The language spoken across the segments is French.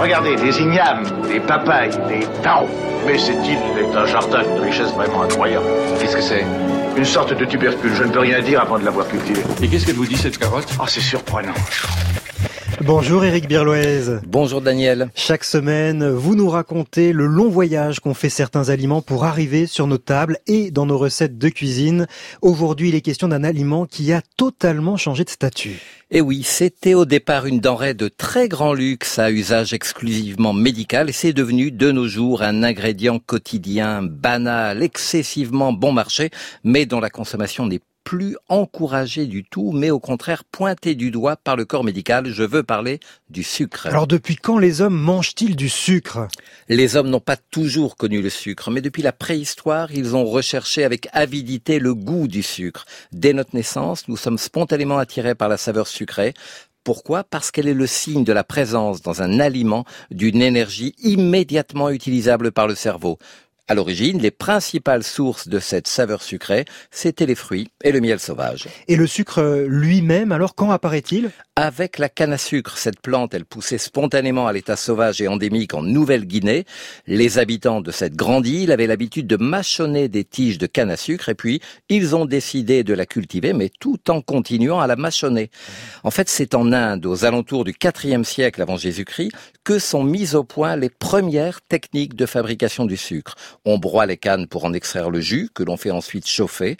Regardez, des ignames, des papayes, des taros. Mais cette île est un jardin de richesse vraiment incroyable. Qu'est-ce que c'est Une sorte de tubercule, je ne peux rien dire avant de l'avoir cultivée. Et qu'est-ce qu'elle vous dit cette carotte Ah, c'est surprenant. Bonjour Éric Birloise. Bonjour Daniel. Chaque semaine, vous nous racontez le long voyage qu'ont fait certains aliments pour arriver sur nos tables et dans nos recettes de cuisine. Aujourd'hui, il est question d'un aliment qui a totalement changé de statut. Et eh oui, c'était au départ une denrée de très grand luxe à usage exclusivement médical et c'est devenu de nos jours un ingrédient quotidien banal, excessivement bon marché, mais dont la consommation n'est plus encouragé du tout, mais au contraire pointé du doigt par le corps médical. Je veux parler du sucre. Alors depuis quand les hommes mangent-ils du sucre? Les hommes n'ont pas toujours connu le sucre, mais depuis la préhistoire, ils ont recherché avec avidité le goût du sucre. Dès notre naissance, nous sommes spontanément attirés par la saveur sucrée. Pourquoi? Parce qu'elle est le signe de la présence dans un aliment d'une énergie immédiatement utilisable par le cerveau. À l'origine, les principales sources de cette saveur sucrée, c'étaient les fruits et le miel sauvage. Et le sucre lui-même, alors quand apparaît-il? Avec la canne à sucre, cette plante, elle poussait spontanément à l'état sauvage et endémique en Nouvelle-Guinée. Les habitants de cette grande île avaient l'habitude de mâchonner des tiges de canne à sucre et puis ils ont décidé de la cultiver, mais tout en continuant à la mâchonner. En fait, c'est en Inde, aux alentours du IVe siècle avant Jésus-Christ, que sont mises au point les premières techniques de fabrication du sucre. On broie les cannes pour en extraire le jus, que l'on fait ensuite chauffer.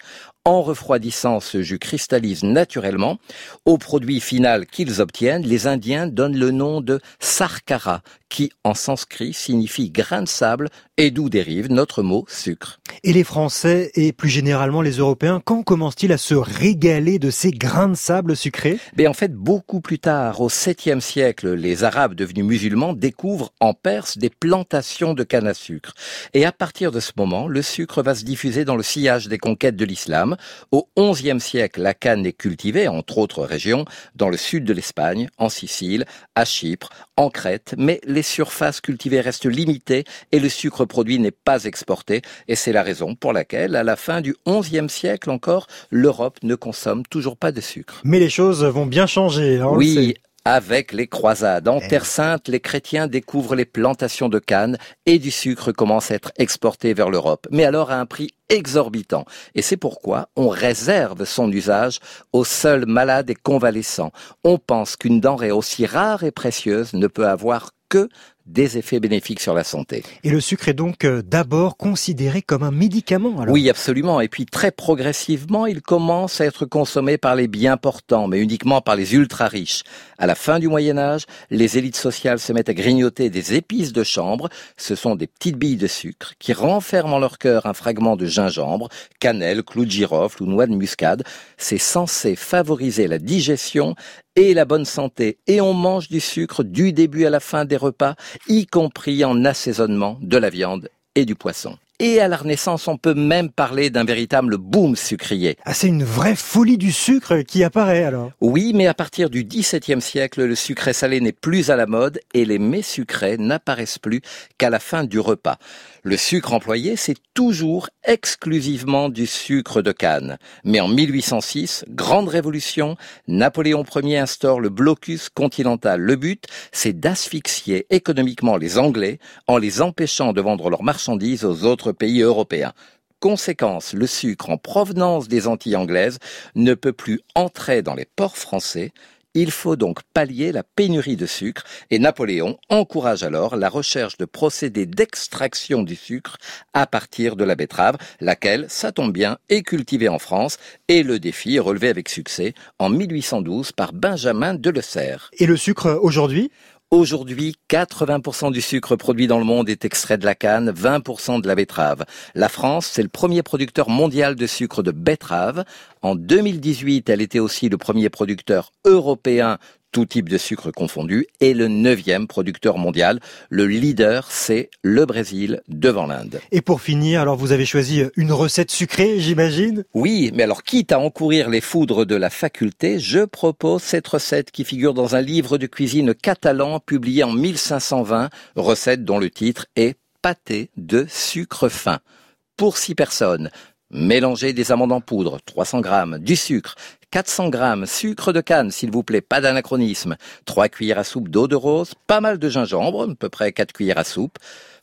En refroidissant, ce jus cristallise naturellement. Au produit final qu'ils obtiennent, les Indiens donnent le nom de sarkara, qui en sanskrit signifie grain de sable et d'où dérive notre mot sucre. Et les Français et plus généralement les Européens, quand commencent-ils à se régaler de ces grains de sable sucrés? Mais en fait, beaucoup plus tard, au 7e siècle, les Arabes devenus musulmans découvrent en Perse des plantations de canne à sucre. Et à partir de ce moment, le sucre va se diffuser dans le sillage des conquêtes de l'islam. Au 11e siècle, la canne est cultivée, entre autres régions, dans le sud de l'Espagne, en Sicile, à Chypre, en Crète, mais les surfaces cultivées restent limitées et le sucre produit n'est pas exporté. Et c'est la raison pour laquelle, à la fin du XIe siècle encore, l'Europe ne consomme toujours pas de sucre. Mais les choses vont bien changer. Hein, oui, avec les croisades. En eh Terre Sainte, les chrétiens découvrent les plantations de canne et du sucre commence à être exporté vers l'Europe, mais alors à un prix exorbitant. Et c'est pourquoi on réserve son usage aux seuls malades et convalescents. On pense qu'une denrée aussi rare et précieuse ne peut avoir que des effets bénéfiques sur la santé. Et le sucre est donc euh, d'abord considéré comme un médicament alors Oui, absolument. Et puis très progressivement, il commence à être consommé par les bien portants, mais uniquement par les ultra riches. À la fin du Moyen Âge, les élites sociales se mettent à grignoter des épices de chanvre. Ce sont des petites billes de sucre qui renferment en leur cœur un fragment de gingembre, cannelle, clou de girofle ou noix de muscade. C'est censé favoriser la digestion et la bonne santé. Et on mange du sucre du début à la fin des repas, y compris en assaisonnement de la viande et du poisson. Et à la Renaissance, on peut même parler d'un véritable boom sucrier. Ah, c'est une vraie folie du sucre qui apparaît alors. Oui, mais à partir du XVIIe siècle, le sucré salé n'est plus à la mode et les mets sucrés n'apparaissent plus qu'à la fin du repas. Le sucre employé, c'est toujours exclusivement du sucre de canne. Mais en 1806, grande révolution, Napoléon Ier instaure le blocus continental. Le but, c'est d'asphyxier économiquement les Anglais en les empêchant de vendre leurs marchandises aux autres pays européens. Conséquence, le sucre en provenance des Antilles anglaises ne peut plus entrer dans les ports français, il faut donc pallier la pénurie de sucre et Napoléon encourage alors la recherche de procédés d'extraction du sucre à partir de la betterave, laquelle, ça tombe bien, est cultivée en France et le défi est relevé avec succès en 1812 par Benjamin Delessert. Et le sucre aujourd'hui? Aujourd'hui, 80% du sucre produit dans le monde est extrait de la canne, 20% de la betterave. La France, c'est le premier producteur mondial de sucre de betterave. En 2018, elle était aussi le premier producteur européen tout type de sucre confondu, et le neuvième producteur mondial. Le leader, c'est le Brésil devant l'Inde. Et pour finir, alors vous avez choisi une recette sucrée, j'imagine? Oui, mais alors quitte à encourir les foudres de la faculté, je propose cette recette qui figure dans un livre de cuisine catalan publié en 1520, recette dont le titre est pâté de sucre fin. Pour six personnes, Mélangez des amandes en poudre, 300 grammes, du sucre, 400 grammes, sucre de canne, s'il vous plaît, pas d'anachronisme, 3 cuillères à soupe d'eau de rose, pas mal de gingembre, à peu près 4 cuillères à soupe,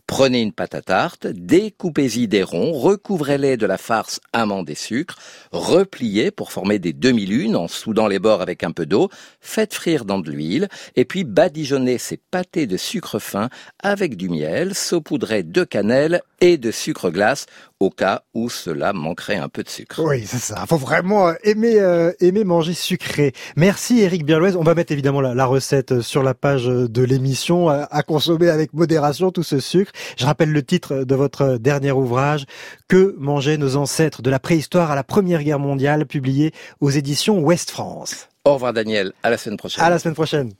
Prenez une pâte à tarte, découpez-y des ronds, recouvrez-les de la farce amande et sucre, repliez pour former des demi-lunes en soudant les bords avec un peu d'eau, faites frire dans de l'huile et puis badigeonnez ces pâtés de sucre fin avec du miel, saupoudrez de cannelle et de sucre glace au cas où cela manquerait un peu de sucre. Oui, c'est ça. Faut vraiment euh, aimer euh, aimer manger sucré. Merci Eric Birlouez. On va mettre évidemment la, recette sur la page de l'émission à, consommer avec modération tout ce sucre. Je rappelle le titre de votre dernier ouvrage Que mangeaient nos ancêtres de la préhistoire à la Première Guerre mondiale, publié aux éditions Ouest France. Au revoir Daniel. À la semaine prochaine. À la semaine prochaine.